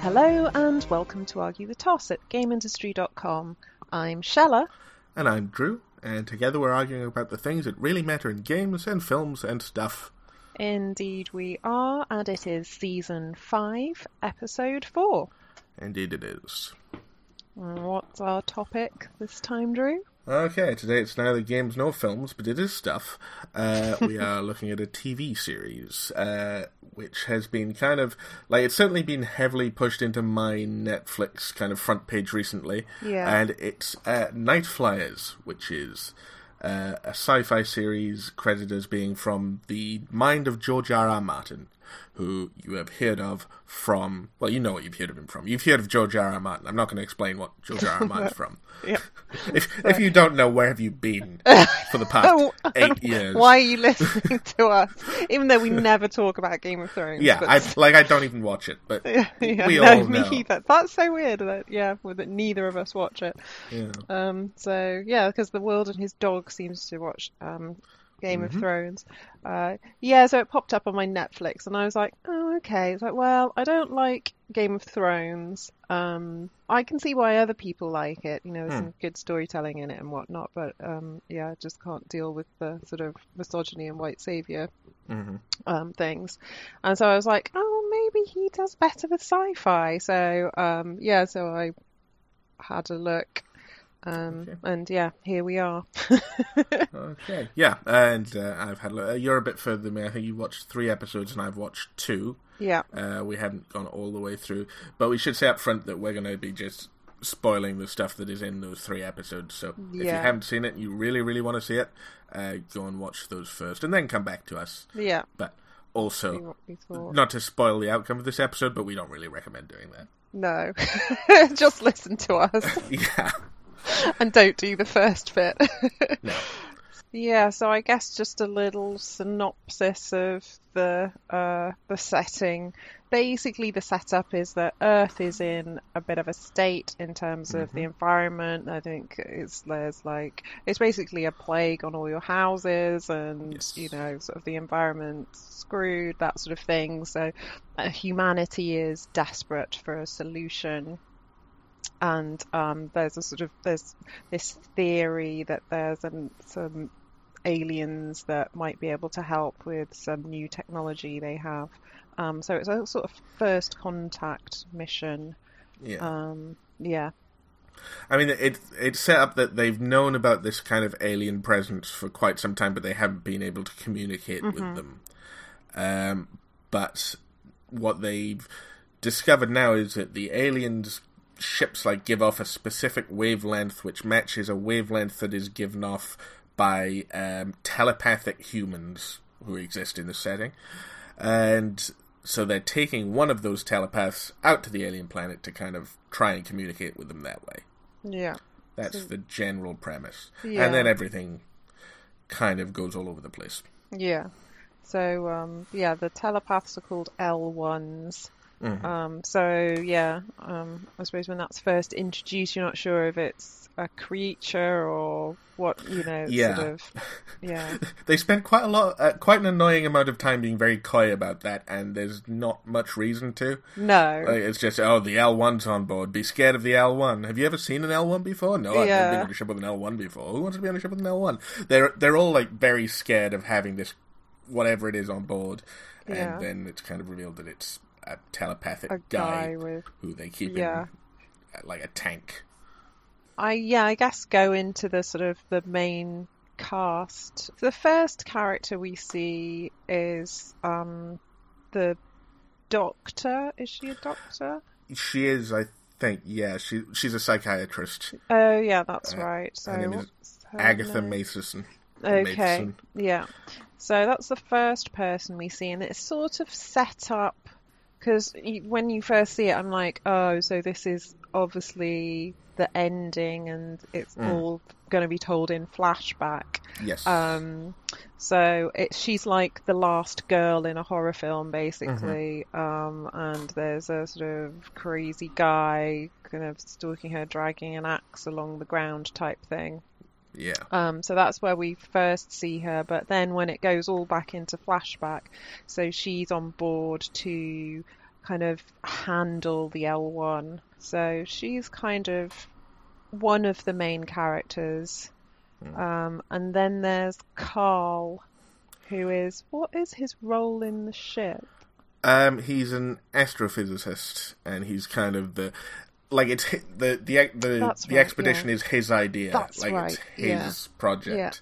Hello and welcome to Argue the Toss at GameIndustry.com. I'm Shella. And I'm Drew, and together we're arguing about the things that really matter in games and films and stuff. Indeed, we are, and it is season 5, episode 4. Indeed, it is. What's our topic this time, Drew? Okay, today it's neither games nor films, but it is stuff. Uh, we are looking at a TV series, uh, which has been kind of like it's certainly been heavily pushed into my Netflix kind of front page recently. Yeah. And it's uh, Nightflyers, which is uh, a sci-fi series credited as being from the mind of George R. R. Martin, who you have heard of from. Well, you know what you've heard of him from. You've heard of George R. R. Martin. I'm not going to explain what George R. R. Martin's from. If if you don't know, where have you been for the past eight years? Why are you listening to us? Even though we never talk about Game of Thrones. Yeah, but I like. I don't even watch it, but yeah, we no, all me know. either. That's so weird that yeah, that neither of us watch it. Yeah. Um, so yeah, because the world and his dog seems to watch um, Game Mm-hmm. of Thrones. Uh, yeah, so it popped up on my Netflix, and I was like, oh okay. It's like, well, I don't like Game of Thrones. Um, I can see why other people like it. You know, there's Hmm. some good storytelling in it and whatnot, but um, yeah, I just can't deal with the sort of misogyny and white savior hmm um, things. And so I was like, oh, maybe he does better with sci-fi. So um, yeah, so I had a look. Um, Okay. And yeah, here we are. Okay. Yeah, and uh, I've had. Uh, you're a bit further than me. I think you watched three episodes, and I've watched two. yeah, Uh, we haven't gone all the way through, but we should say up front that we're going to be just spoiling the stuff that is in those three episodes. So if you haven't seen it, and you really, really want to see it, uh, go and watch those first, and then come back to us. yeah. But also, what we thought. not to spoil the outcome of this episode, but we don't really recommend doing that. No, just listen to us Yeah. and don't do the first bit. No. Yeah, so I guess just a little synopsis of the uh, the setting. Basically, the setup is that Earth is in a bit of a state in terms of the environment. I think it's there's like it's basically a plague on all your houses, and Yes. you know, sort of the environment screwed, that sort of thing. So uh, humanity is desperate for a solution and um, there's a sort of there's this theory that there's an, some aliens that might be able to help with some new technology they have. Um, so it's a sort of first contact mission. Yeah. Um, yeah, I mean, it it's set up that they've known about this kind of alien presence for quite some time, but they haven't been able to communicate with them. Um, but what they've discovered now is that the aliens ships like give off a specific wavelength which matches a wavelength that is given off by um, telepathic humans who exist in the setting and so they're taking one of those telepaths out to the alien planet to kind of try and communicate with them that way yeah, that's the general premise Yeah. and then everything kind of goes all over the place yeah. So um, yeah, the telepaths are called L1s. Mhm. Um, so yeah, um, I suppose when that's first introduced, you're not sure if it's a creature or what, you know, Yeah. sort of, yeah. they spent quite a lot uh, quite an annoying amount of time being very coy about that and there's not much reason to No. Like, it's just oh the L1's on board be scared of the L1 have you ever seen an L1 before no I've never Yeah. been on a ship with an L1 before who wants to be on a ship with an L1 they're they're all like very scared of having this whatever it is on board and Yeah. then it's kind of revealed that it's a telepathic a guy with who they keep Yeah. in uh, like a tank I yeah, I guess go into the sort of the main cast. The first character we see is um the doctor. Is she a doctor? she is I think yeah she she's a psychiatrist Oh yeah, that's Uh, right. So name is Agatha name? Mason Okay, Mason. yeah. So that's the first person we see, and it's sort of set up because when you first see it, I'm like, oh, so this is obviously the ending, and it's Mm. all going to be told in flashback. yes Um, so it, she's like the last girl in a horror film, basically. Um, and there's a sort of crazy guy kind of stalking her, dragging an axe along the ground type thing. Yeah Um, so that's where we first see her. But then when it goes all back into flashback, so she's on board to kind of handle the L1. So she's kind of one of the main characters. Um, and then there's Karl, who is what is his role in the ship? Um, he's an astrophysicist, and he's kind of the like it's the the the, That's the right, expedition yeah. is his idea. That's like right, it's his yeah. project.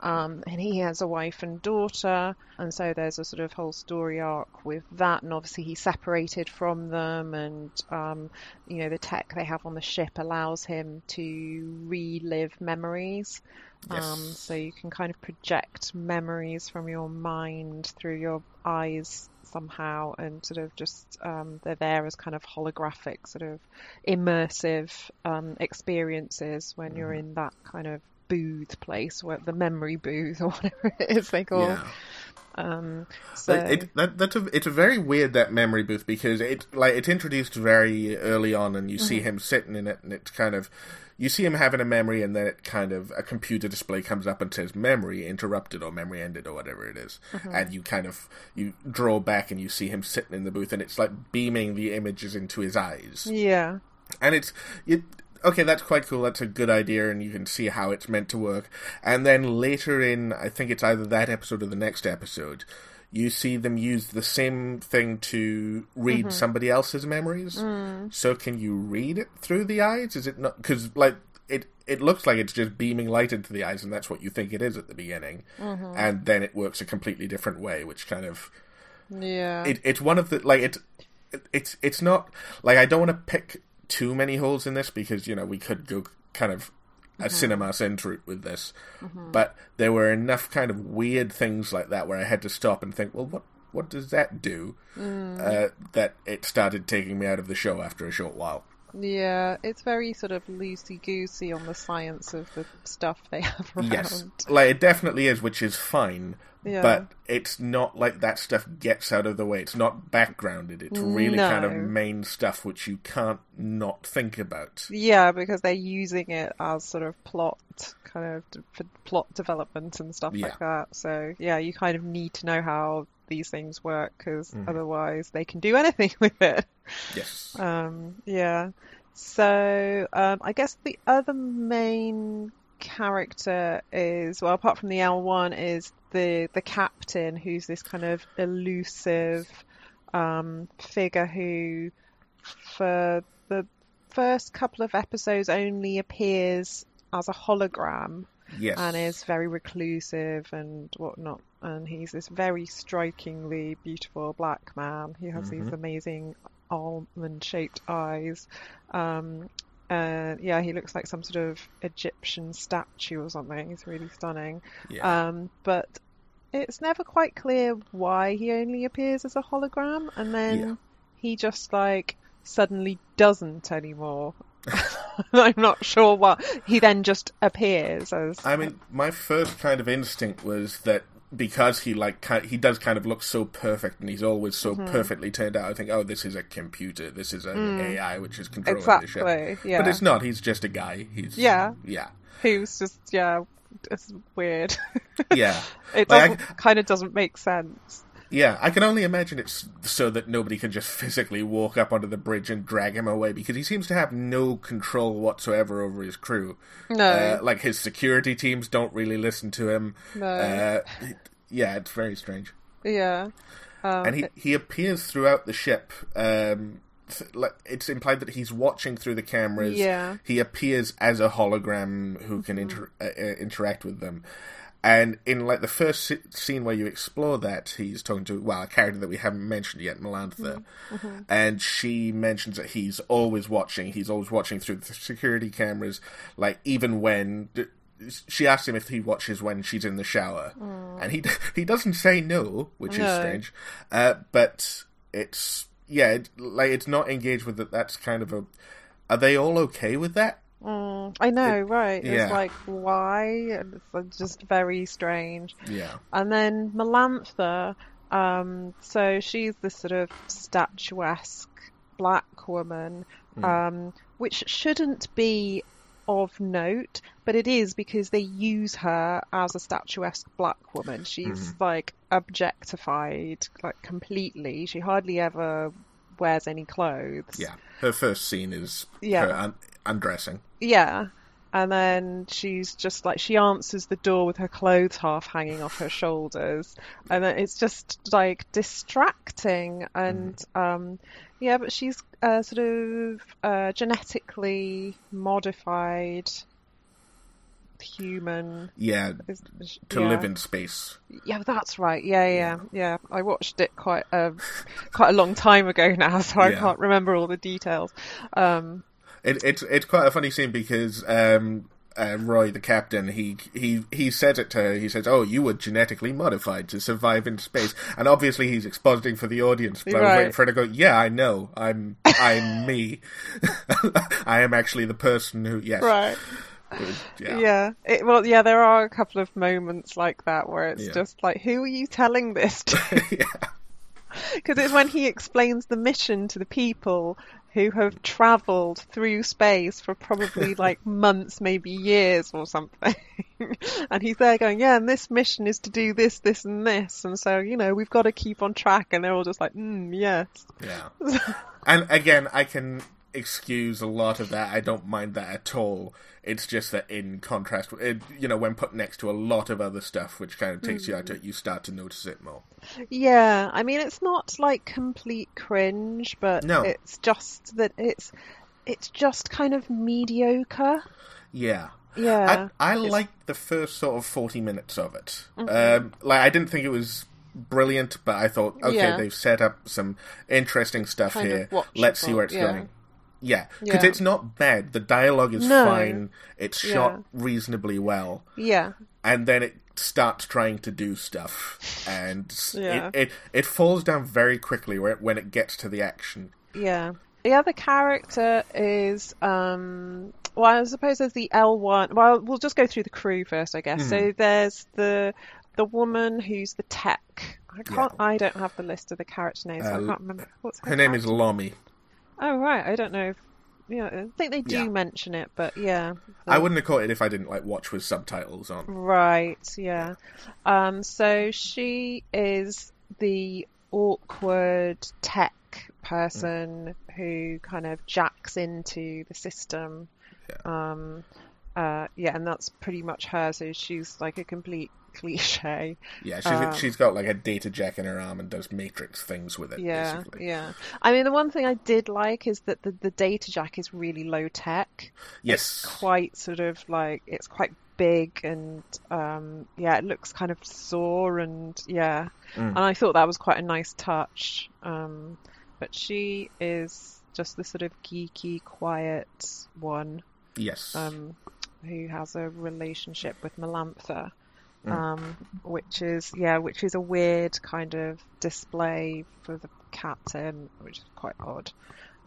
Um, and he has a wife and daughter, and so there's a sort of whole story arc with that. And obviously, he's separated from them, and um, you know the tech they have on the ship allows him to relive memories. Yes. Um, so you can kind of project memories from your mind through your eyes somehow, and sort of just um, they're there as kind of holographic, sort of immersive um, experiences when you're Mm-hmm. in that kind of booth place, where the memory booth or whatever it is they call. Yeah. Um, so It, that, that's a, it's a very weird that memory booth because it like it's introduced very early on and you Mm-hmm. see him sitting in it and it's kind of you see him having a memory and then it kind of a computer display comes up and says memory interrupted or memory ended or whatever it is. Mm-hmm. and you kind of you draw back and you see him sitting in the booth and it's like beaming the images into his eyes yeah, and it's it, okay that's quite cool. That's a good idea and you can see how it's meant to work. And then later in i think it's either that episode or the next episode you see them use the same thing to read mm-hmm. somebody else's memories. Mm. So can you read it through the eyes? Is it not because like it it looks like it's just beaming light into the eyes and that's what you think it is at the beginning. Mm-hmm. And then it works a completely different way which kind of yeah, it, it's one of the like it, it it's it's not like I don't want to pick too many holes in this because you know we could go kind of a mm-hmm. CinemaSins route with this, mm-hmm. but there were enough kind of weird things like that where I had to stop and think, well, what what does that do? Mm. Uh, that it started taking me out of the show after a short while. yeah. It's very sort of loosey goosey on the science of the stuff they have around. Yes, like it definitely is, which is fine. Yeah. But it's not like that stuff gets out of the way. It's not backgrounded. It's really kind of main stuff which you can't not think about. Yeah, because they're using it as sort of plot, kind of d- for plot development and stuff Yeah. like that. So yeah, you kind of need to know how these things work because Mm-hmm. otherwise they can do anything with it. Yes. Um, yeah. So um, I guess the other main character is well, apart from the L one, is the the captain, who's this kind of elusive um, figure who, for the first couple of episodes, only appears as a hologram Yes. and is very reclusive and whatnot. And he's this very strikingly beautiful black man. He has these amazing almond-shaped eyes. Um, and yeah, he looks like some sort of Egyptian statue or something. He's really stunning. yeah. Um, but it's never quite clear why he only appears as a hologram, and then Yeah. he just like suddenly doesn't anymore. I'm not sure what. He then just appears as. I mean, my first kind of instinct was that because he like he does kind of look so perfect and he's always so Mm-hmm. perfectly turned out. I think, oh, this is a computer. This is an AI which is controlling Mm. Exactly, the ship. yeah. But it's not. He's just a guy. He's Yeah. Yeah. who's just yeah, it's weird. Yeah. it Like, I- kind of doesn't make sense. Yeah, I can only imagine it's so that nobody can just physically walk up onto the bridge and drag him away because he seems to have no control whatsoever over his crew. No. Uh, like his security teams don't really listen to him. No. Uh, yeah, it's very strange. Yeah. Um, and he, he appears throughout the ship. Um, like, it's implied that he's watching through the cameras. Yeah. Mm-hmm. He appears as a hologram who can inter- uh, uh, interact with them. And in like the first scene where you explore that, he's talking to well a character that we haven't mentioned yet, Melantha, Mm-hmm. and she mentions that he's always watching. He's always watching through the security cameras, like even when she asks him if he watches when she's in the shower, and he he doesn't say no, which is strange. Uh, but it's yeah, it, like it's not engaged with that. That's kind of a. Are they all okay with that? Mm, I know, right? yeah. It's like why? It's just very strange. Yeah, And then Melantha, um, so she's this sort of statuesque black woman, um, which shouldn't be of note, but it is because they use her as a statuesque black woman. She's like objectified, like completely. She hardly ever wears any clothes. Yeah, her first scene is Yeah. her undressing. Yeah. And then she's just like she answers the door with her clothes half hanging off her shoulders, and it's just like distracting. And um, yeah, but she's uh, sort of uh, genetically modified human. Yeah, Is, to yeah. live in space. Yeah, that's right. Yeah, yeah, yeah. I watched it quite a quite a long time ago now, so I Yeah. can't remember all the details. Um, It, it's it's quite a funny scene because um, uh, Roy, the captain, he he he says it to her. He says, "Oh, you were genetically modified to survive in space," and obviously he's expositing for the audience. But I was Right. waiting for her to go, "Yeah, I know. I'm I'm me. I am actually the person who yes, right. yeah, Yeah. It, well, yeah, there are a couple of moments like that where it's Yeah. just like, who are you telling this to? yeah. Because it's when he explains the mission to the people who have travelled through space for probably like months, maybe years or something. and he's there going, yeah, and this mission is to do this, this, and this. And so, you know, we've got to keep on track. And they're all just like, mm, yes. Yeah. and again, I can excuse a lot of that. I don't mind that at all. It's just that in contrast, it, you know, when put next to a lot of other stuff, which kind of takes you out of it, you start to notice it more. Yeah, I mean it's not like complete cringe, but No. it's just that it's it's just kind of mediocre. Yeah. Yeah. I, I liked the first sort of 40 minutes of it. Um, like, I didn't think it was brilliant, but I thought, okay, Yeah. they've set up some interesting stuff Kind here. Let's see where it's yeah. going. Yeah, because Yeah. it's not bad. The dialogue is No. fine. It's shot Yeah. reasonably well. Yeah. and then it starts trying to do stuff, and Yeah. it, it it falls down very quickly where- when it gets to the action. Yeah. The other character is um well I suppose there's the L one well we'll just go through the crew first I guess. Hmm. So there's the the woman who's the tech. I can't I don't have the list of the character names, so Uh, I can't remember what's her, Her name is? Lommie. Oh right, I don't know if yeah, I think they do Yeah. mention it, but yeah. I wouldn't have caught it if I didn't like watch with subtitles on. Right, yeah. Um, so she is the awkward tech person who kind of jacks into the system. Um, uh, yeah, and that's pretty much her. So she's like a complete cliche. Yeah, she's Uh, she's got like a data jack in her arm and does matrix things with it. Yeah, basically. yeah. I mean, the one thing I did like is that the, the data jack is really low tech. Yes. quite sort of like it's quite big and um yeah it looks kind of sore and yeah Mm. and I thought that was quite a nice touch um but she is just the sort of geeky quiet one Yes. um who has a relationship with Melantha Mm. um which is yeah which is a weird kind of display for the captain which is quite odd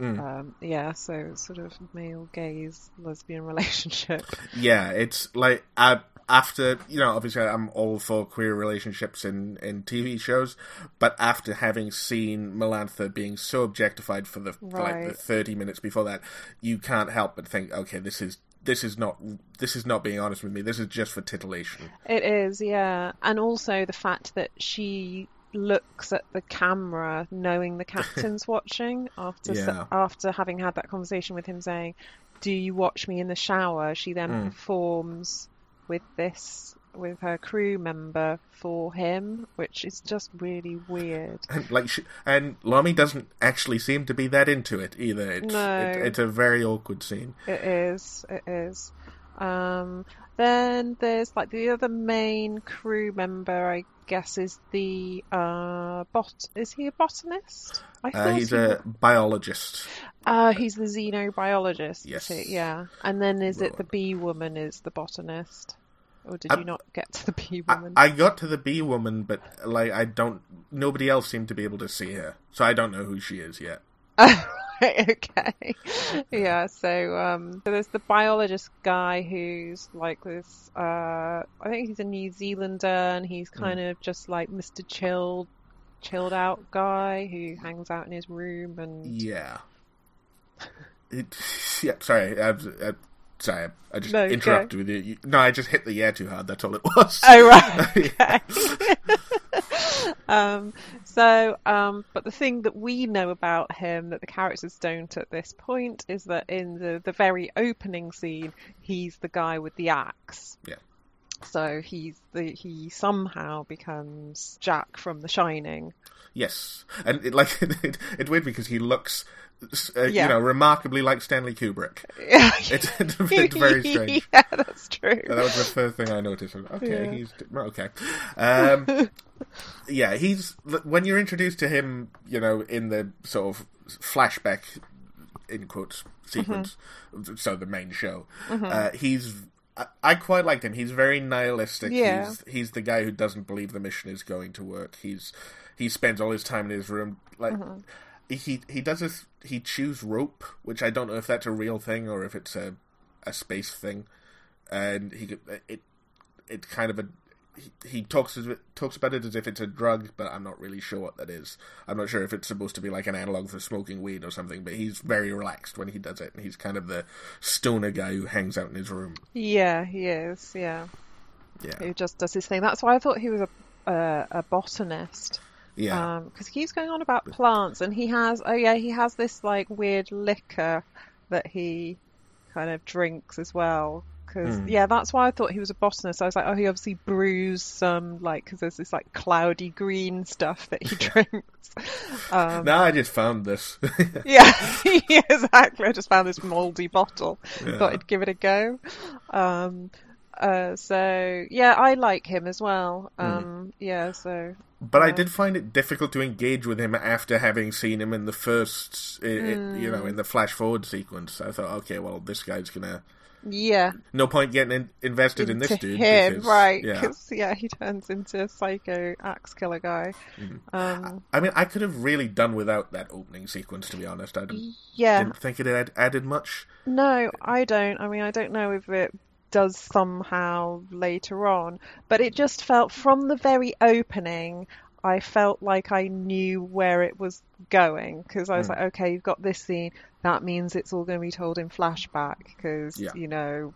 Mm. um, yeah, so sort of male gaze lesbian relationship. Yeah, it's like uh, after you know, obviously I'm all for queer relationships in in TV shows, but after having seen Melantha being so objectified for the for like the thirty minutes before that, you can't help but think, okay, this is this is not this is not being honest with me. This is just for titillation. It is, yeah, and also the fact that she looks at the camera knowing the captain's watching after Yeah. after having had that conversation with him saying, "Do you watch me in the shower?" She then Mm. performs with this with her crew member for him, which is just really weird. And like, she, and Lommie doesn't actually seem to be that into it either. It's No. it, it's a very awkward scene. It is. It is. Um, then there's like the other main crew member, I guess, is the uh, bot. Is he a botanist? I Uh, he's he a biologist. Uh, he's the xenobiologist. Yes. Yeah. And then is it the bee woman is the botanist? Or did I- you not get to the bee woman? I got to the bee woman, but like I don't. Nobody else seemed to be able to see her, so I don't know who she is yet. okay. Yeah, so um so there's the biologist guy who's like this uh I think he's a New Zealander and he's Hmm. kind of just like Mr. Chilled chilled out guy who hangs out in his room and Yeah. It, yeah, sorry. I, I, sorry, I just No, interrupted with you. No, I just hit the air too hard. That's all it was. Oh right. Okay. um, So, um, but the thing that we know about him that the characters don't at this point is that in the the very opening scene, he's the guy with the axe. Yeah. So he's the he somehow becomes Jack from The Shining. Yes, and it, like it, it's weird because he looks, uh, Yeah. you know, remarkably like Stanley Kubrick. Yeah, It's, it's very strange. yeah, that's true. That was the first thing I noticed. Okay, Yeah. he's okay. Um, yeah, he's when you're introduced to him, you know, in the sort of flashback in quotes sequence, Mm-hmm. so the main show. Uh, he's I, I quite liked him. He's very nihilistic. Yeah. He's he's the guy who doesn't believe the mission is going to work. He's he spends all his time in his room like. Mm-hmm. He he does this. He chews rope, which I don't know if that's a real thing or if it's a a space thing, and he it it kind of a he, talks as, talks about it as if it's a drug, but I'm not really sure what that is. I'm not sure if it's supposed to be like an analog for smoking weed or something. But he's very relaxed when he does it, and he's kind of the stoner guy who hangs out in his room. Yeah, he is. Yeah, Yeah, who just does his thing. That's why I thought he was a a, a botanist. yeah, um, because he keeps going on about plants and he has oh yeah he has this like weird liquor that he kind of drinks as well because Hmm. yeah that's why i thought he was a botanist i was like oh he obviously brews some like because there's this like cloudy green stuff that he drinks um, no, I just found this. yeah, yeah exactly i just found this moldy bottle Yeah. thought i'd give it a go um, uh, so yeah i like him as well Hmm. um, yeah so But I did find it difficult to engage with him after having seen him in the first, i i you know, in the flash forward sequence. I thought, okay, well, this guy's gonna. Yeah No point getting in, invested in this dude. him, because, right? Yeah. Because yeah. he turns into a psycho axe killer guy. Mm-hmm. Um, I mean, I could have really done without that opening sequence, to be honest. I didn't, yeah, didn't think it had added much. no, I don't. I mean, I don't know if it does somehow later on, but it just felt from the very opening. I felt like I knew where it was going because I was Mm. like, okay, you've got this scene. That means it's all going to be told in flashback because Yeah. you know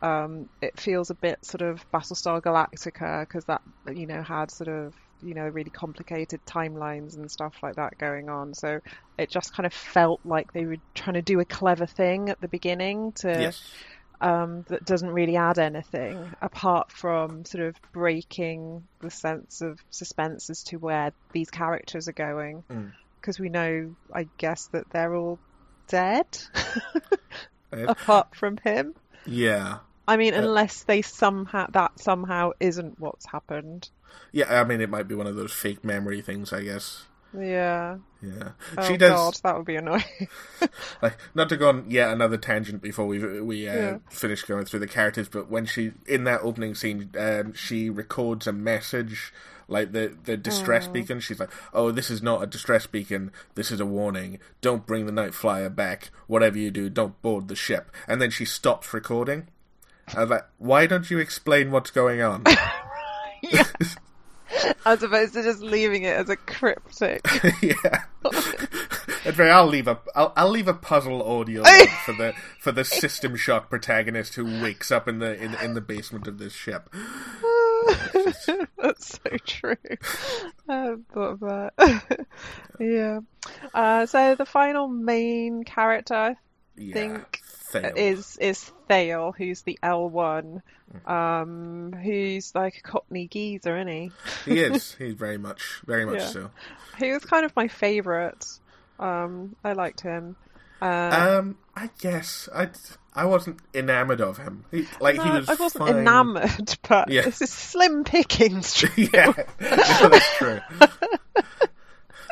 um, it feels a bit sort of Battlestar Galactica because that you know had sort of you know really complicated timelines and stuff like that going on. So it just kind of felt like they were trying to do a clever thing at the beginning to Yes. um, that doesn't really add anything apart from sort of breaking the sense of suspense as to where these characters are going. Mm. Because we know, I guess, that they're all dead apart from him. yeah. I mean, Uh, unless they somehow that somehow isn't what's happened. Yeah, I mean, it might be one of those fake memory things, I guess. Yeah. Yeah. Oh she does. God, that would be annoying. like not to go on yet another tangent before we we uh, Yeah. finish going through the characters, but when she in that opening scene, um, she records a message like the the distress oh. beacon. She's like, "Oh, this is not a distress beacon. This is a warning. Don't bring the night flyer back. Whatever you do, don't board the ship." And then she stops recording. I was like, "Why don't you explain what's going on?" As opposed to just leaving it as a cryptic. yeah. Anyway, I'll leave a I'll, I'll leave a puzzle audio for the for the system shock protagonist who wakes up in the in, in the basement of this ship. That's so true. I hadn't thought of that. yeah. Uh, so the final main character I Yeah, think fail. is is Thale, who's the L one, um, who's like a Cockney geezer, isn't he? he is. He's very much very much Yeah. so. He was kind of my favourite. Um, I liked him. Uh, Um, I guess I I wasn't enamored of him. He, like he was. I wasn't fine. enamoured, but Yeah. this is slim pickings. yeah, no, that's true.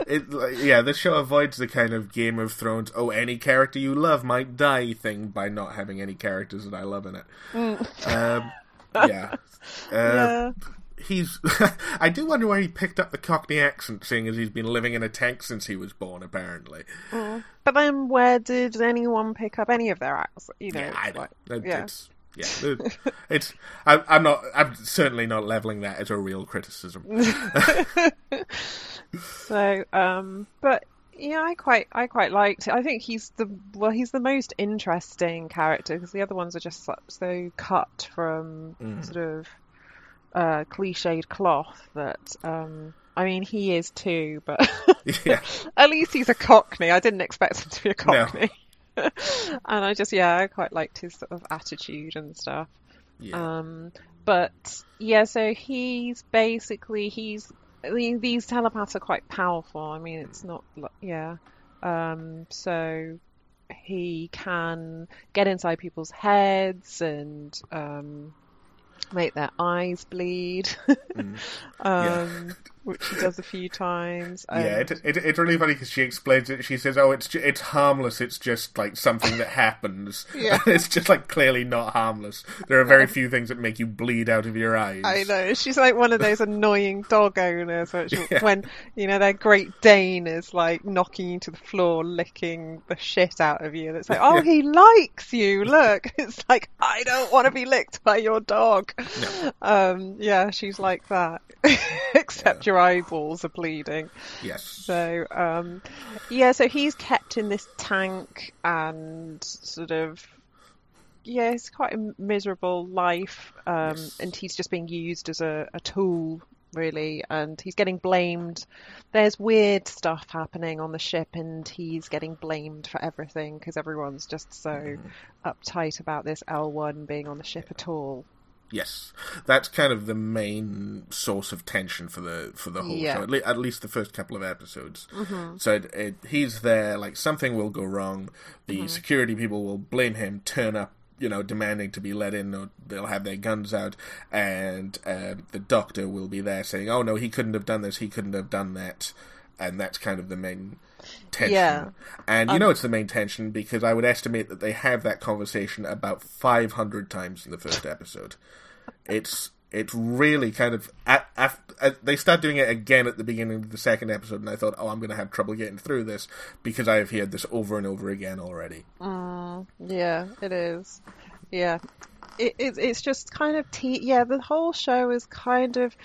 It, like, yeah, this show avoids the kind of Game of Thrones, oh, any character you love might die thing by not having any characters that I love in it. Um, yeah. Uh, yeah. He's. I do wonder where he picked up the Cockney accent, seeing as he's been living in a tank since he was born, apparently. But then, where did anyone pick up any of their acts? You know, Yeah, I know. like- yeah. It's, yeah, it- it's. I, I'm not. I'm certainly not leveling that as a real criticism. So, um, but yeah, I quite, I quite liked it. I think he's the well, he's the most interesting character because the other ones are just so, so cut from Mm. sort of uh, cliched cloth that um, I mean, he is too, but Yeah. at least he's a Cockney. I didn't expect him to be a Cockney. and I just, yeah, I quite liked his sort of attitude and stuff. Yeah. Um, but yeah, so he's basically he's I mean, these telepaths are quite powerful. I mean, it's not yeah. Um, so he can get inside people's heads and um, make their eyes bleed, Mm. um, which she does a few times. Yeah, it, it, it's really funny because she explains it. She says, "Oh, it's ju- it's harmless. It's just like something that happens. Yeah. It's just like clearly not harmless. There are very few things that make you bleed out of your eyes. I know. She's like one of those annoying dog owners, which Yeah. when you know their Great Dane is like knocking you to the floor, licking the shit out of you. And it's like, oh, Yeah. he likes you. Look, it's like I don't want to be licked by your dog. Um, yeah, she's like that, except your eyeballs are bleeding. Yes. So, um, yeah, so he's kept in this tank and sort of, yeah, it's quite a miserable life, um, Yes. and he's just being used as a, a tool, really, and he's getting blamed. There's weird stuff happening on the ship, and he's getting blamed for everything because everyone's just so Mm-hmm. uptight about this L1 being on the ship at all. Yes, that's kind of the main source of tension for the for the whole Yeah. show. At, le- at least the first couple of episodes. Mm-hmm. So it, it, he's there, like something will go wrong. The Mm-hmm. security people will blame him, turn up, you know, demanding to be let in, or they'll have their guns out, and uh, the doctor will be there saying, "Oh no, he couldn't have done this. He couldn't have done that," and that's kind of the main tension. Yeah. Um, And you know it's the main tension because I would estimate that they have that conversation about 500 times in the first episode. It's it's really kind of at, at, at, they start doing it again at the beginning of the second episode, and I thought, oh, I'm going to have trouble getting through this because I have heard this over and over again already. Yeah, it is. Yeah, it, it, it's just kind of te- yeah. The whole show is kind of.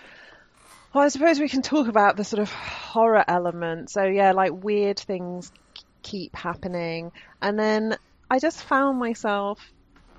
Well, I suppose we can talk about the sort of horror element. So yeah, like weird things keep happening, and then I just found myself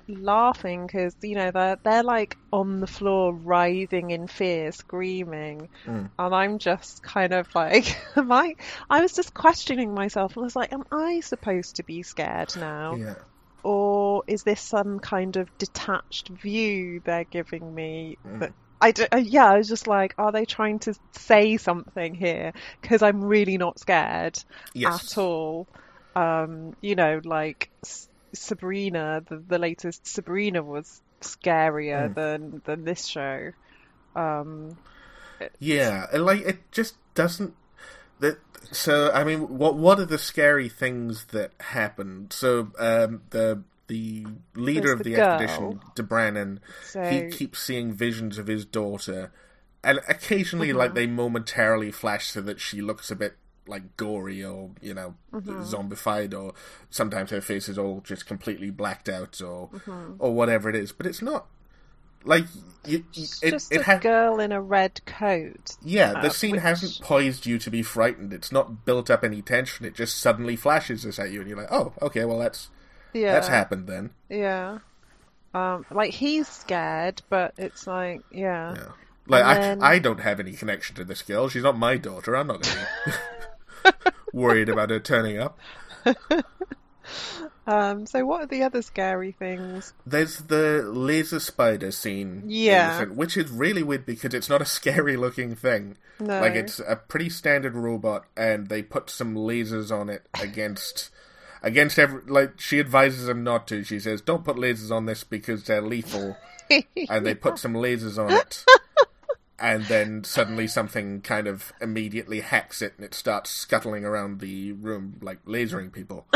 laughing because you know they're they're like on the floor writhing in fear screaming. Mm. And i'm just kind of like am i i was just questioning myself. I was like am i supposed to be scared now? Yeah. or is this some kind of detached view they're giving me that mm. I d- uh, yeah, I was just like, are they trying to say something here? Because I'm really not scared Yes. at all. Um, you know, like S- Sabrina, the, the latest Sabrina was scarier than than this show. Um, Yeah, and, like it just doesn't. That so I mean, what what are the scary things that happened? So um, the the leader There's of the the, girl. expedition, D'Branin, So- he keeps seeing visions of his daughter, and occasionally, like mm-hmm. they momentarily flash so that she looks a bit like gory or you know mm-hmm. zombified, or sometimes her face is all just completely blacked out, or mm-hmm. or whatever it is. But it's not like you, it's it, just it a ha- girl in a red coat. yeah, the uh, scene which- hasn't poised you to be frightened. It's not built up any tension. It just suddenly flashes this at you, and you're like, "Oh, okay, well that's Yeah, that's happened then." yeah. Um, like he's scared, but it's like, yeah. Yeah. Like And then- I, I don't have any connection to this girl. She's not my daughter. I'm not going to be worried about her turning up. Um, so what are the other scary things? There's the laser spider scene, Yeah. film, which is really weird because it's not a scary looking thing. No. Like it's a pretty standard robot, and they put some lasers on it against against every. Like she advises him not to. She says, "Don't put lasers on this because they're lethal," and they put some lasers on it. And then suddenly something kind of immediately hacks it and it starts scuttling around the room like lasering people.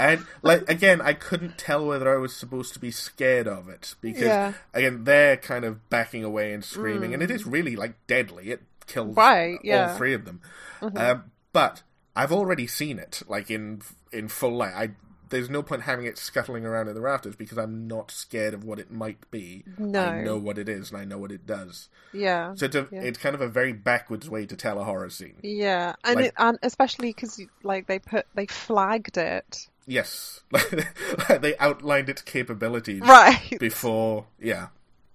And like again, I couldn't tell whether I was supposed to be scared of it because Yeah. again they're kind of backing away and screaming, and it is really like deadly. It kills Right, all three of them. Um, but I've already seen it like in in full light. I there's no point having it scuttling around in the rafters because I'm not scared of what it might be. No. I know what it is and I know what it does. yeah. So it's, a, Yeah. it's kind of a very backwards way to tell a horror scene. Yeah, and Like- it, and especially because like they put they flagged it Yes, they outlined its capabilities right. before. Yeah,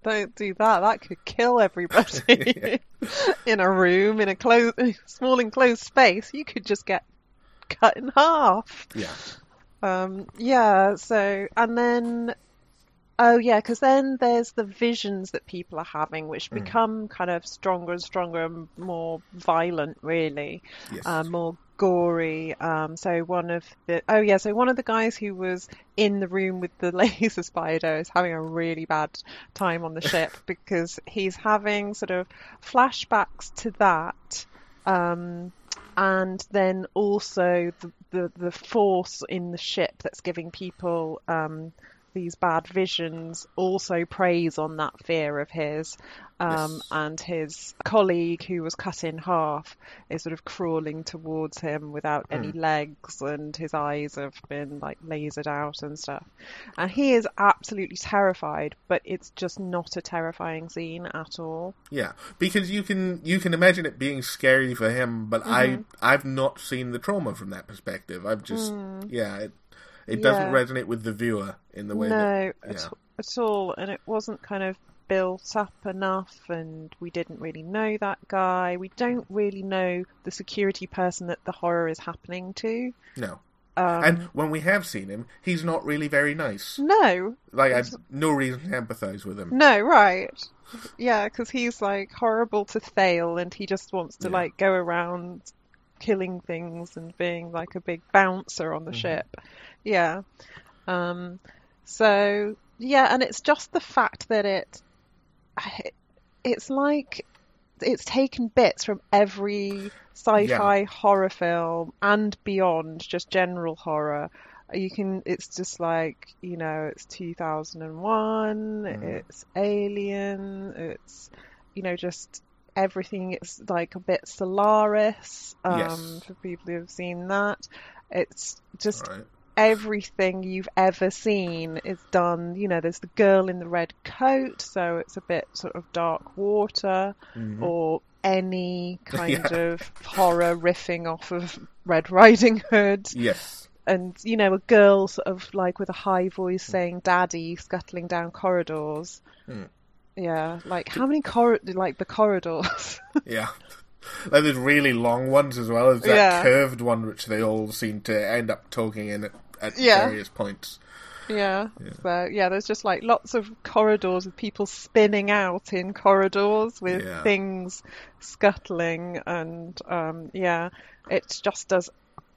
don't do that. That could kill everybody in a room in a closed, small enclosed space. You could just get cut in half. Yeah. Um, yeah. So, and then, oh yeah, because then there's the visions that people are having, which Mm. become kind of stronger and stronger and more violent, really, Yes. uh, more gory. Um, so one of the oh yeah, so one of the guys who was in the room with the laser spider is having a really bad time on the ship because he's having sort of flashbacks to that. Um, and then also the, the, the force in the ship that's giving people um, these bad visions also preys on that fear of his. Um, Yes. And his colleague, who was cut in half, is sort of crawling towards him without any legs, and his eyes have been like lasered out and stuff. And he is absolutely terrified, but it's just not a terrifying scene at all. Yeah, because you can you can imagine it being scary for him, but I Mm-hmm. I've not seen the trauma from that perspective. I've just yeah, it it doesn't Mm. Resonate with the viewer in the way no, that at, yeah. at all, and it wasn't kind of built up enough, and we didn't really know that guy. We don't really know the security person that the horror is happening to. no. Um, and when we have seen him, he's not really very nice. no, Like I've no reason to empathize with him. no, right. Yeah, because he's like horrible to Thale, and he just wants to Yeah. like go around killing things and being like a big bouncer on the Mm-hmm. ship. Yeah. Um, so yeah, and it's just the fact that it, it's like it's taken bits from every sci-fi horror film and beyond, just general horror. You can, it's just like, you know, it's 2001, it's Alien, it's, you know, just everything. It's like a bit Solaris, um, Yes. for people who have seen that. It's just Right. Everything you've ever seen is done. You know, there's the girl in the red coat, so it's a bit sort of dark water or any kind Mm-hmm. Yeah. of horror riffing off of Red Riding Hood. Yes. And, you know, a girl sort of like with a high voice saying daddy scuttling down corridors. Hmm. Yeah, like how many corri- like the corridors? Yeah. Like there's really long ones as well as that Yeah. curved one which they all seem to end up talking in at, at Yeah. various points. Yeah. So yeah, there's just like lots of corridors with people spinning out in corridors with Yeah. things scuttling and um yeah, it just does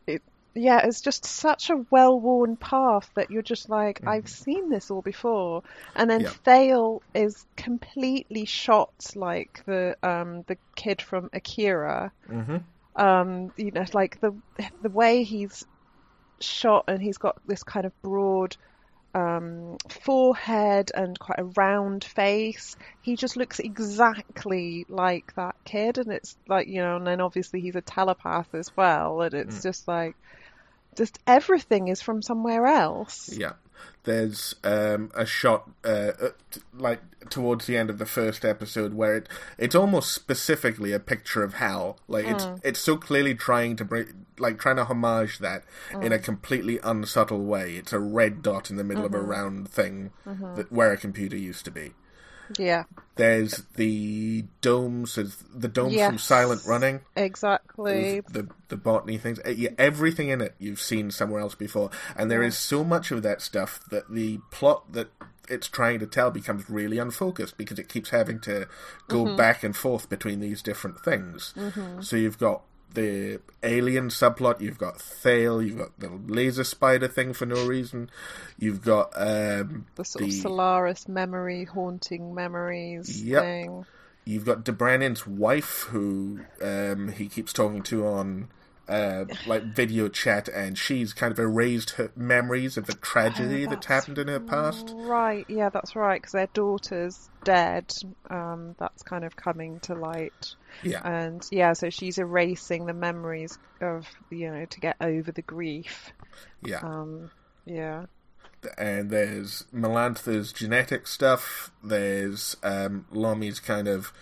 it yeah, it's just such a well-worn path that you're just like, I've seen this all before. And then Yeah. Thale is completely shot like the um the kid from Akira. Mm-hmm. Um, you know, like the the way he's shot and he's got this kind of broad um, forehead and quite a round face. He just looks exactly like that kid, and it's like you know, and then obviously he's a telepath as well, and it's just like, just everything is from somewhere else. Yeah. There's um, a shot, uh, like towards the end of the first episode, where it it's almost specifically a picture of Hal. Like it's it's so clearly trying to bring, like trying to homage that in a completely unsubtle way. It's a red dot in the middle of a round thing that where a computer used to be. Yeah, There's the domes, the domes from Silent Running. exactly. the the botany things. Uh, everything in it you've seen somewhere else before, and there is so much of that stuff that the plot that it's trying to tell becomes really unfocused because it keeps having to go back and forth between these different things. So you've got the alien subplot, you've got Thale, you've got the laser spider thing for no reason, you've got um, The sort of Solaris memory, haunting memories Yep. thing. You've got D'Branin's wife, who um, he keeps talking to on uh, like video chat, and she's kind of erased her memories of the tragedy that's that's happened in her past. Right, yeah, that's right, because their daughter's dead. Um, that's kind of coming to light. Yeah, And yeah, so she's erasing the memories of, you know, to get over the grief. yeah. Um, yeah. and there's Melantha's genetic stuff. There's um, Lommie's kind of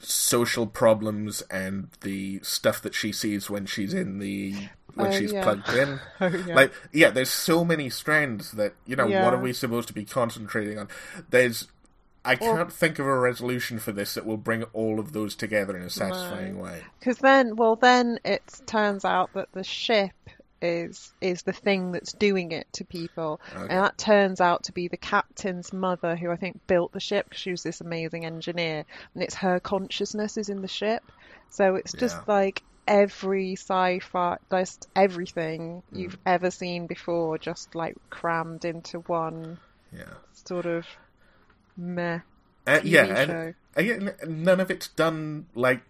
social problems and the stuff that she sees when she's in the when Oh, she's yeah. plugged in. Oh, yeah. Like, yeah, there's so many strands that you know. Yeah. What are we supposed to be concentrating on? There's I can't think of a resolution for this that will bring all of those together in a satisfying way. Because then, well, then it turns out that the ship is is the thing that's doing it to people, Okay. and that turns out to be the captain's mother, who I think built the ship. She was this amazing engineer, and it's her consciousness is in the ship. So it's just Yeah. like every sci-fi, just everything Mm. you've ever seen before, just like crammed into one Yeah. sort of meh. Uh, yeah, and again, none of it's done like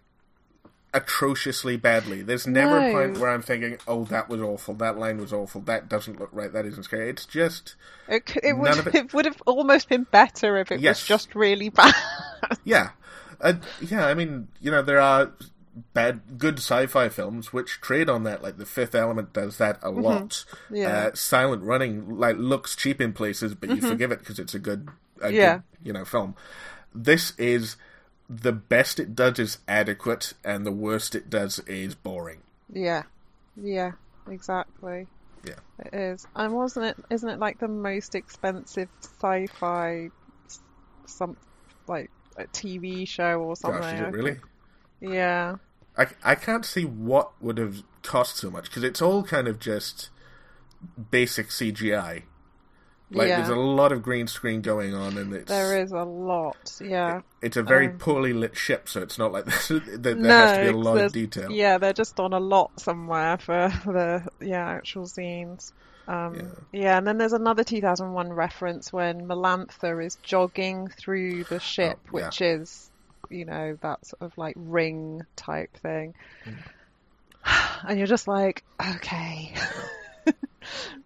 atrociously badly. There's never a point where I'm thinking, "Oh, that was awful. That line was awful. That doesn't look right. That isn't scary." It's just, It, c- it would it- it would have almost been better if it Yes. was just really bad. yeah, uh, yeah. I mean, you know, there are bad, good sci-fi films which trade on that. Like The Fifth Element does that a lot. Mm-hmm. Yeah. Mm-hmm. Uh, Silent Running like looks cheap in places, but you forgive it because it's a good, a Yeah. good, you know, film. This is the best it does is adequate, and the worst it does is boring. Yeah, yeah, exactly. Yeah. It is, and wasn't it? Isn't it like the most expensive sci-fi, some like a TV show or something? Gosh, is it really? Yeah, I, I can't see what would have cost so much because it's all kind of just basic CGI. Like Yeah. there's a lot of green screen going on, and it's there is a lot. Yeah. it's a very Um, poorly lit ship, so it's not like there, there no, has to be a lot of detail. Yeah, they're just on a lot somewhere for the yeah actual scenes. Um, Yeah. yeah. and then there's another 2001 reference when Melantha is jogging through the ship, Oh, yeah. which is, you know, that sort of like ring type thing. Mm. And you're just like, okay.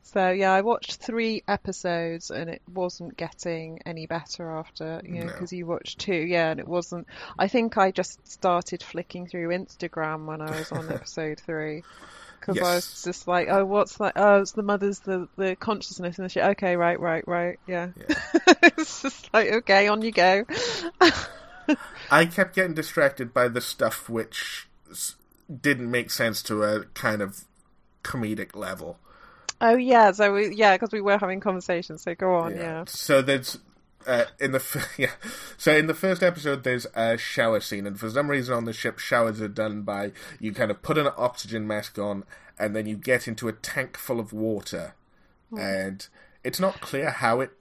so yeah, I watched three episodes and it wasn't getting any better after, you know, No. because you watched two, yeah, and it wasn't. I think I just started flicking through Instagram when I was on episode three. Because I was just like, oh, what's that? Oh, it's the mother's the, the consciousness and the shit. Okay, right, right, right, yeah. it's just like, okay, on you go. I kept getting distracted by the stuff which didn't make sense to a kind of comedic level. Oh yeah, so we, yeah, because we were having conversations. So go on, yeah. So there's uh, in the f- yeah. So in the first episode, there's a shower scene, and for some reason on the ship, showers are done by you kind of put an oxygen mask on, and then you get into a tank full of water, Hmm. and it's not clear how it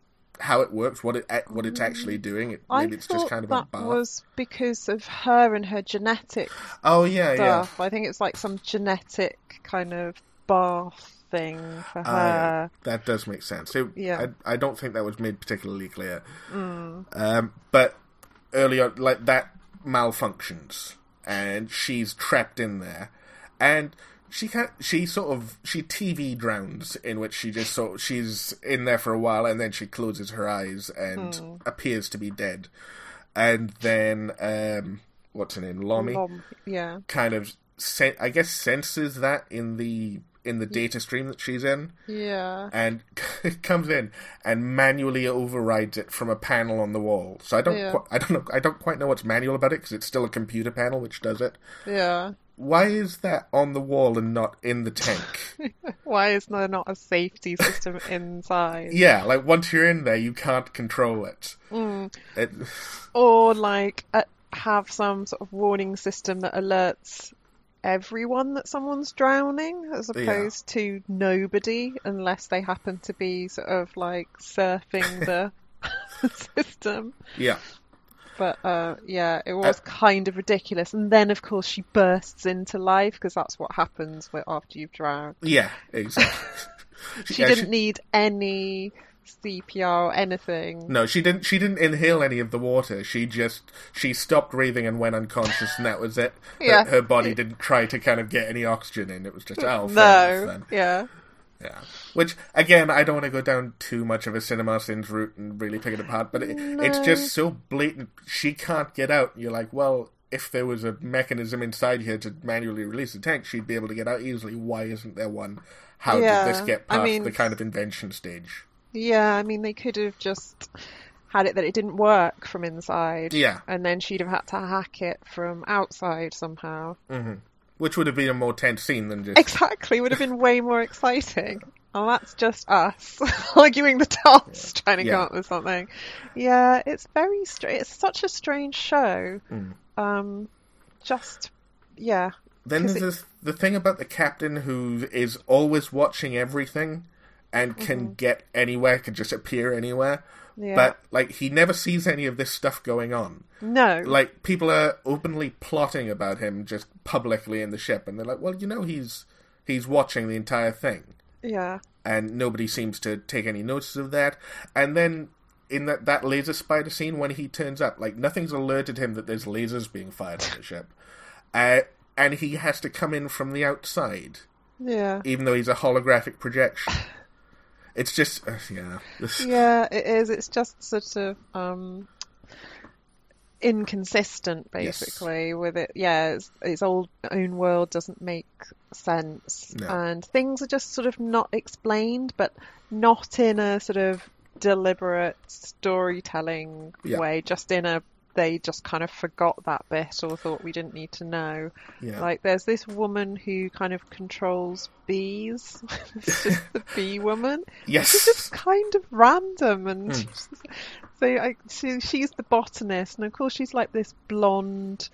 how it works, what it what it's actually doing. It, I maybe it's thought just kind of that a bath. was because of her and her genetic Oh yeah, yeah. stuff. I think it's like some genetic kind of bath thing for her. Ah, yeah. That does make sense. It, Yeah. I, I don't think that was made particularly clear. Mm. Um, but earlier, like that malfunctions, and she's trapped in there, and she can she sort of she TV drowns in which she just sort she's in there for a while, and then she closes her eyes and Hmm. appears to be dead, and then um, what's her name, Lommie, Lom- yeah. kind of I guess senses that in the in the data stream that she's in Yeah. and it comes in and manually overrides it from a panel on the wall. So I don't, Yeah. qui- I don't know, I don't quite know what's manual about it because it's still a computer panel which does it. Yeah. Why is that on the wall and not in the tank? Why is there not a safety system inside? yeah, like once you're in there, you can't control it. Mm. it Or like uh, have some sort of warning system that alerts everyone that someone's drowning as opposed to nobody unless they happen to be sort of like surfing the system. yeah, But uh, yeah, it was kind of ridiculous. And then, of course, she bursts into life because that's what happens after you've drowned. yeah, exactly. She Yeah, didn't need any CPR or anything. No, she didn't. She didn't inhale any of the water. She just she stopped breathing and went unconscious, and that was it. Her- Yeah. her, body didn't try to kind of get any oxygen in. It was just oh, no, then. yeah, Yeah. Which again, I don't want to go down too much of a CinemaSins route and really pick it apart, but it, it's just so blatant. She can't get out. You're like, well, if there was a mechanism inside here to manually release the tank, she'd be able to get out easily. Why isn't there one? How Yeah, did this get I past mean- the kind of invention stage? Yeah. I mean, they could have just had it that it didn't work from inside. Yeah. and then she'd have had to hack it from outside somehow. Which would have been a more tense scene than just Exactly, would have been way more exciting. And that's just us arguing the toss, trying to Yeah. come up with something. Yeah, it's very strange. It's such a strange show. Mm. Um, just yeah, Then there's this, the thing about the captain who is always watching everything and can get anywhere, can just appear anywhere. Mm-hmm. yeah. But like he never sees any of this stuff going on. no, Like people are openly plotting about him just publicly in the ship, and they're like, "Well, you know, he's he's watching the entire thing." yeah, and nobody seems to take any notice of that. And then in that that laser spider scene when he turns up, like nothing's alerted him that there's lasers being fired on the ship, uh, and he has to come in from the outside, yeah, even though he's a holographic projection. It's just uh, yeah, yeah. It is. It's just sort of um inconsistent, Yes. basically, with it. Yeah, its, its old own world doesn't make sense, No. and things are just sort of not explained, but not in a sort of deliberate storytelling Yeah. way. Just in a they just kind of forgot that bit or thought we didn't need to know. yeah. Like there's this woman who kind of controls bees. it's just the bee woman. Yes. She's just kind of random, and she's- so I, she, she's the botanist, and of course she's like this blonde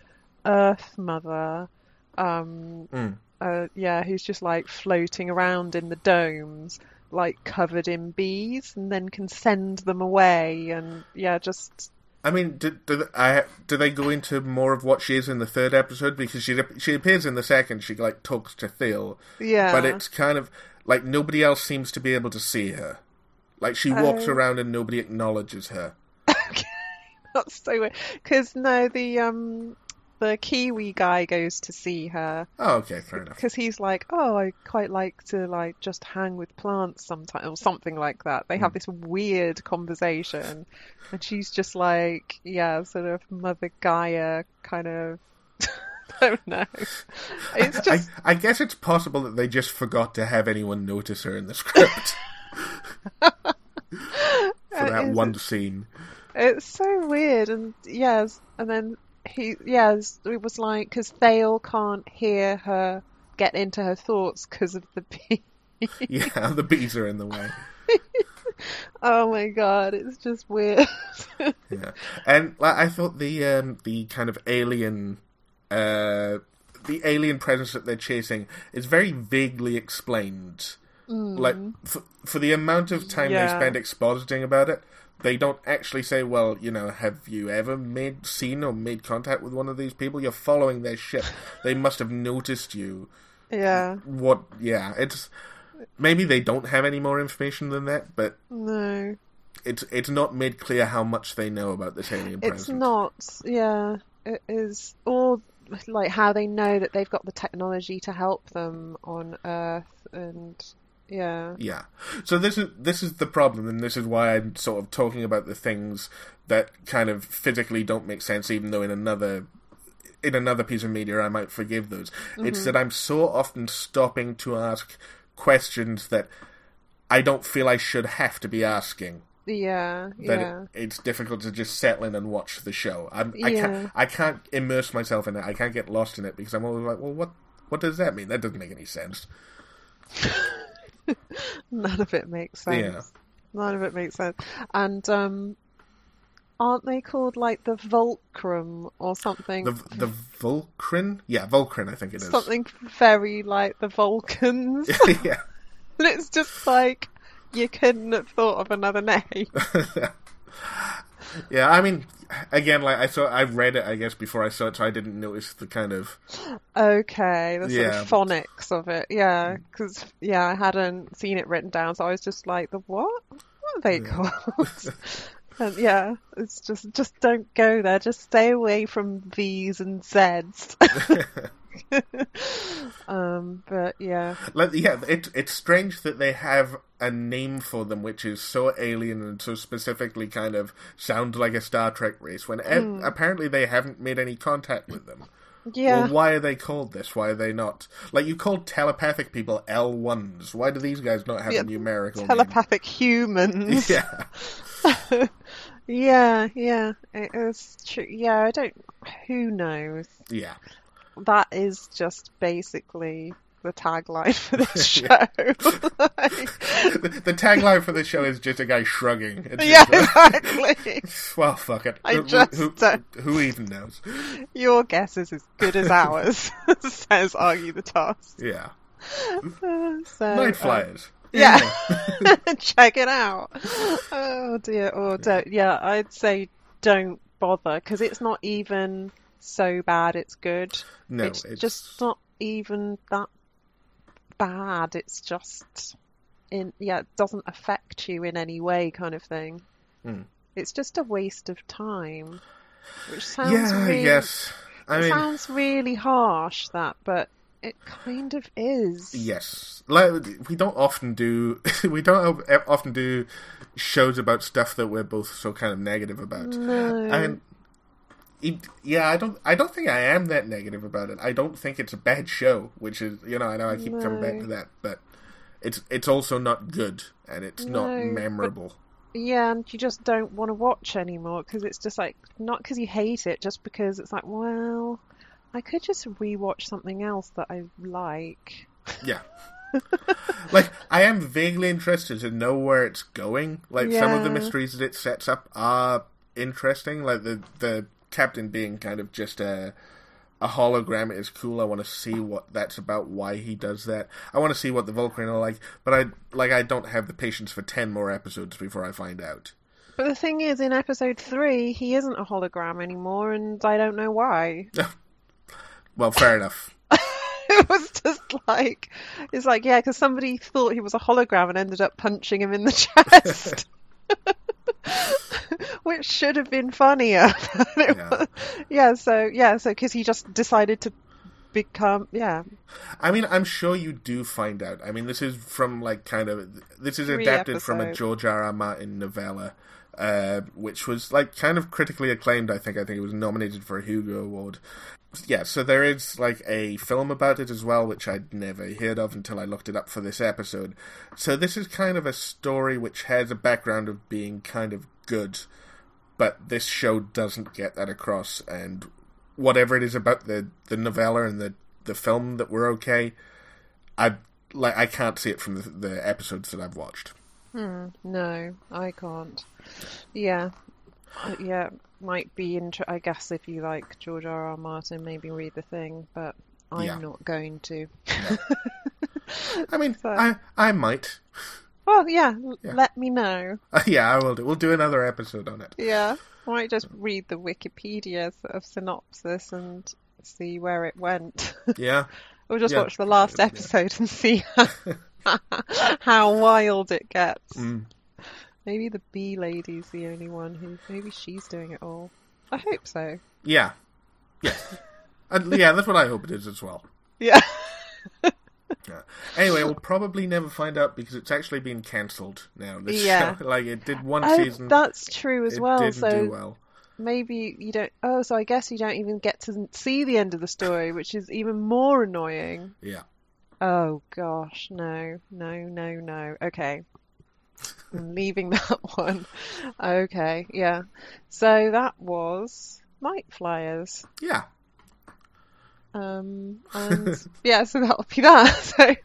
Earth mother. Um, Mm. uh, yeah, who's just like floating around in the domes, like covered in bees, and then can send them away, and yeah, just I mean, do, do, I, do they go into more of what she is in the third episode? Because she she appears in the second. She like talks to Theo, yeah. but it's kind of like nobody else seems to be able to see her. Like she walks Oh. around and nobody acknowledges her. Okay, That's so weird. Because no, the um, the Kiwi guy goes to see her Oh, okay, fair enough. because he's like, oh, I quite like to like just hang with plants sometimes, or something like that. They Hmm. have this weird conversation, and she's just like, yeah, sort of Mother Gaia kind of. I don't know. It's just I, I guess it's possible that they just forgot to have anyone notice her in the script for that is- one scene. It's so weird, and yes, and then he, yes, it was like because Thale can't hear her get into her thoughts because of the bees. Yeah, the bees are in the way. oh my god, it's just weird. Yeah, and like, I thought the um, the kind of alien, uh, the alien presence that they're chasing is very vaguely explained. Like for, for the amount of time they Mm. Spend expositing about it, they don't actually say, "Well, you know, have you ever made seen or made contact with one of these people? You're following their ship. They must have noticed you." yeah, What? Yeah, it's maybe they don't have any more information than that, but no, it's it's not made clear how much they know about the alien it's not. Yeah, it is, all like how they know that they've got the technology to help them on Earth, and yeah, Yeah. So this is this is the problem, and this is why I'm sort of talking about the things that kind of physically don't make sense, even though in another in another piece of media I might forgive those. It's mm-hmm. that I'm so often stopping to ask questions that I don't feel I should have to be asking. yeah, That yeah. it, it's difficult to just settle in and watch the show. I'm, I Yeah. can't I can't immerse myself in it. I can't get lost in it because I'm always like, well, what what does that mean? That doesn't make any sense. None of it makes sense. Yeah. None of it makes sense. And um, aren't they called like the Volcrum or something? The the Volcryn, yeah, Volcryn, I think it is. Something very like the Vulcans. yeah. and it's just like you couldn't have thought of another name. yeah, I mean, again, like I saw, I read it, I guess, before I saw it, so I didn't notice the kind of okay, the sort Yeah. of phonics of it. Yeah, because yeah, I hadn't seen it written down, so I was just like, the what? What are they called? And yeah, it's just just don't go there. Just stay away from V's and Z's. um, but yeah, like, yeah, it, it's strange that they have a name for them which is so alien and so specifically kind of sound like a Star Trek race when ev- apparently they haven't made any contact with them. yeah, Well, why are they called this? Why are they not? Like, you called telepathic people L1s. Why do these guys not have Yeah, a numerical name? telepathic humans. Yeah. yeah, yeah, it is true. Yeah, I don't. Who knows? Yeah. That is just basically the tagline for this show. the, the tagline for the show is just a guy shrugging. It's yeah, uh, exactly. well, fuck it. I Who- just who, who even knows? Your guess is as good as ours, says Argue the Toss. Yeah. Uh, so, Night um, flyers. yeah. Check it out. Oh dear. Or don't. Yeah, I'd say don't bother because it's not even so bad. It's good. no, it's, it's just not even that bad. It's just in yeah, it doesn't affect you in any way, kind of thing. Hmm. It's just a waste of time. Which sounds Yeah, really, I guess. I it mean, sounds really harsh that, but it kind of is. yes. Like we don't often do. we don't often do shows about stuff that we're both so kind of negative about. No. And it, yeah, I don't. I don't think I am that negative about it. I don't think it's a bad show, which is you know I know I keep coming back to that, but it's it's also not good and it's not No, but- memorable. Yeah, and you just don't want to watch anymore because it's just like not because you hate it, just because it's like, well, I could just rewatch something else that I like. Yeah. like I am vaguely interested to know where it's going. Like some of the mysteries that it sets up are interesting. Like the the captain being kind of just a a hologram is cool. I want to see what that's about, why he does that. I want to see what the Vulcan are like, but I like I don't have the patience for ten more episodes before I find out. But the thing is, in episode three, he isn't a hologram anymore, and I don't know why. Well, fair enough. it was just like, it's like, yeah, because somebody thought he was a hologram and ended up punching him in the chest. Which should have been funnier. Yeah. yeah, so, yeah, so, because he just decided to become, yeah, I mean, I'm sure you do find out. I mean, this is from like kind of this is adapted from a. George R. R. Martin novella, uh, which was like kind of critically acclaimed. I think. I think it was nominated for a Hugo Award. Yeah, so there is like a film about it as well, which I'd never heard of until I looked it up for this episode. So this is kind of a story which has a background of being kind of good, but this show doesn't get that across. And whatever it is about the the novella and the the film that were okay, I like I can't see it from the, the episodes that I've watched. no, I can't. Yeah, Uh, yeah, might be, inter- I guess, if you like George R. R. Martin, maybe read the thing, but I'm Yeah. not going to. I mean, So- I I might. Well, yeah, Yeah. let me know. Uh, yeah, I will do. We'll do another episode on it. Yeah, I might just read the Wikipedia sort of synopsis and see where it went. Yeah, we'll just Yeah. watch the last episode and see how wild it gets. Mm. Maybe the bee lady's the only one who. Maybe she's doing it all. I hope so. yeah, yeah, and, yeah. That's what I hope it is as well. Yeah. Yeah. Anyway, we'll probably never find out because it's actually been cancelled now. This Yeah. show. like it did one Oh, season. that's true as it well. So do well. maybe you don't. Oh, so I guess you don't even get to see the end of the story, which is even more annoying. Yeah. Oh gosh, no, no, no, no. Okay. Leaving that one. Okay, yeah. So that was Nightflyers. Yeah. Um, and yeah, so that'll be that.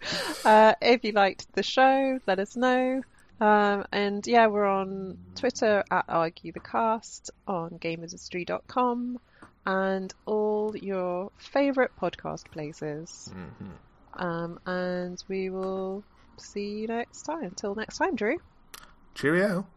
So, uh, if you liked the show, let us know. Um, and yeah, we're on Twitter at Argue the Cast, on gamershistory.com, and all your favourite podcast places. hmm Um, and we will see you next time. Until next time, Drew. Cheerio.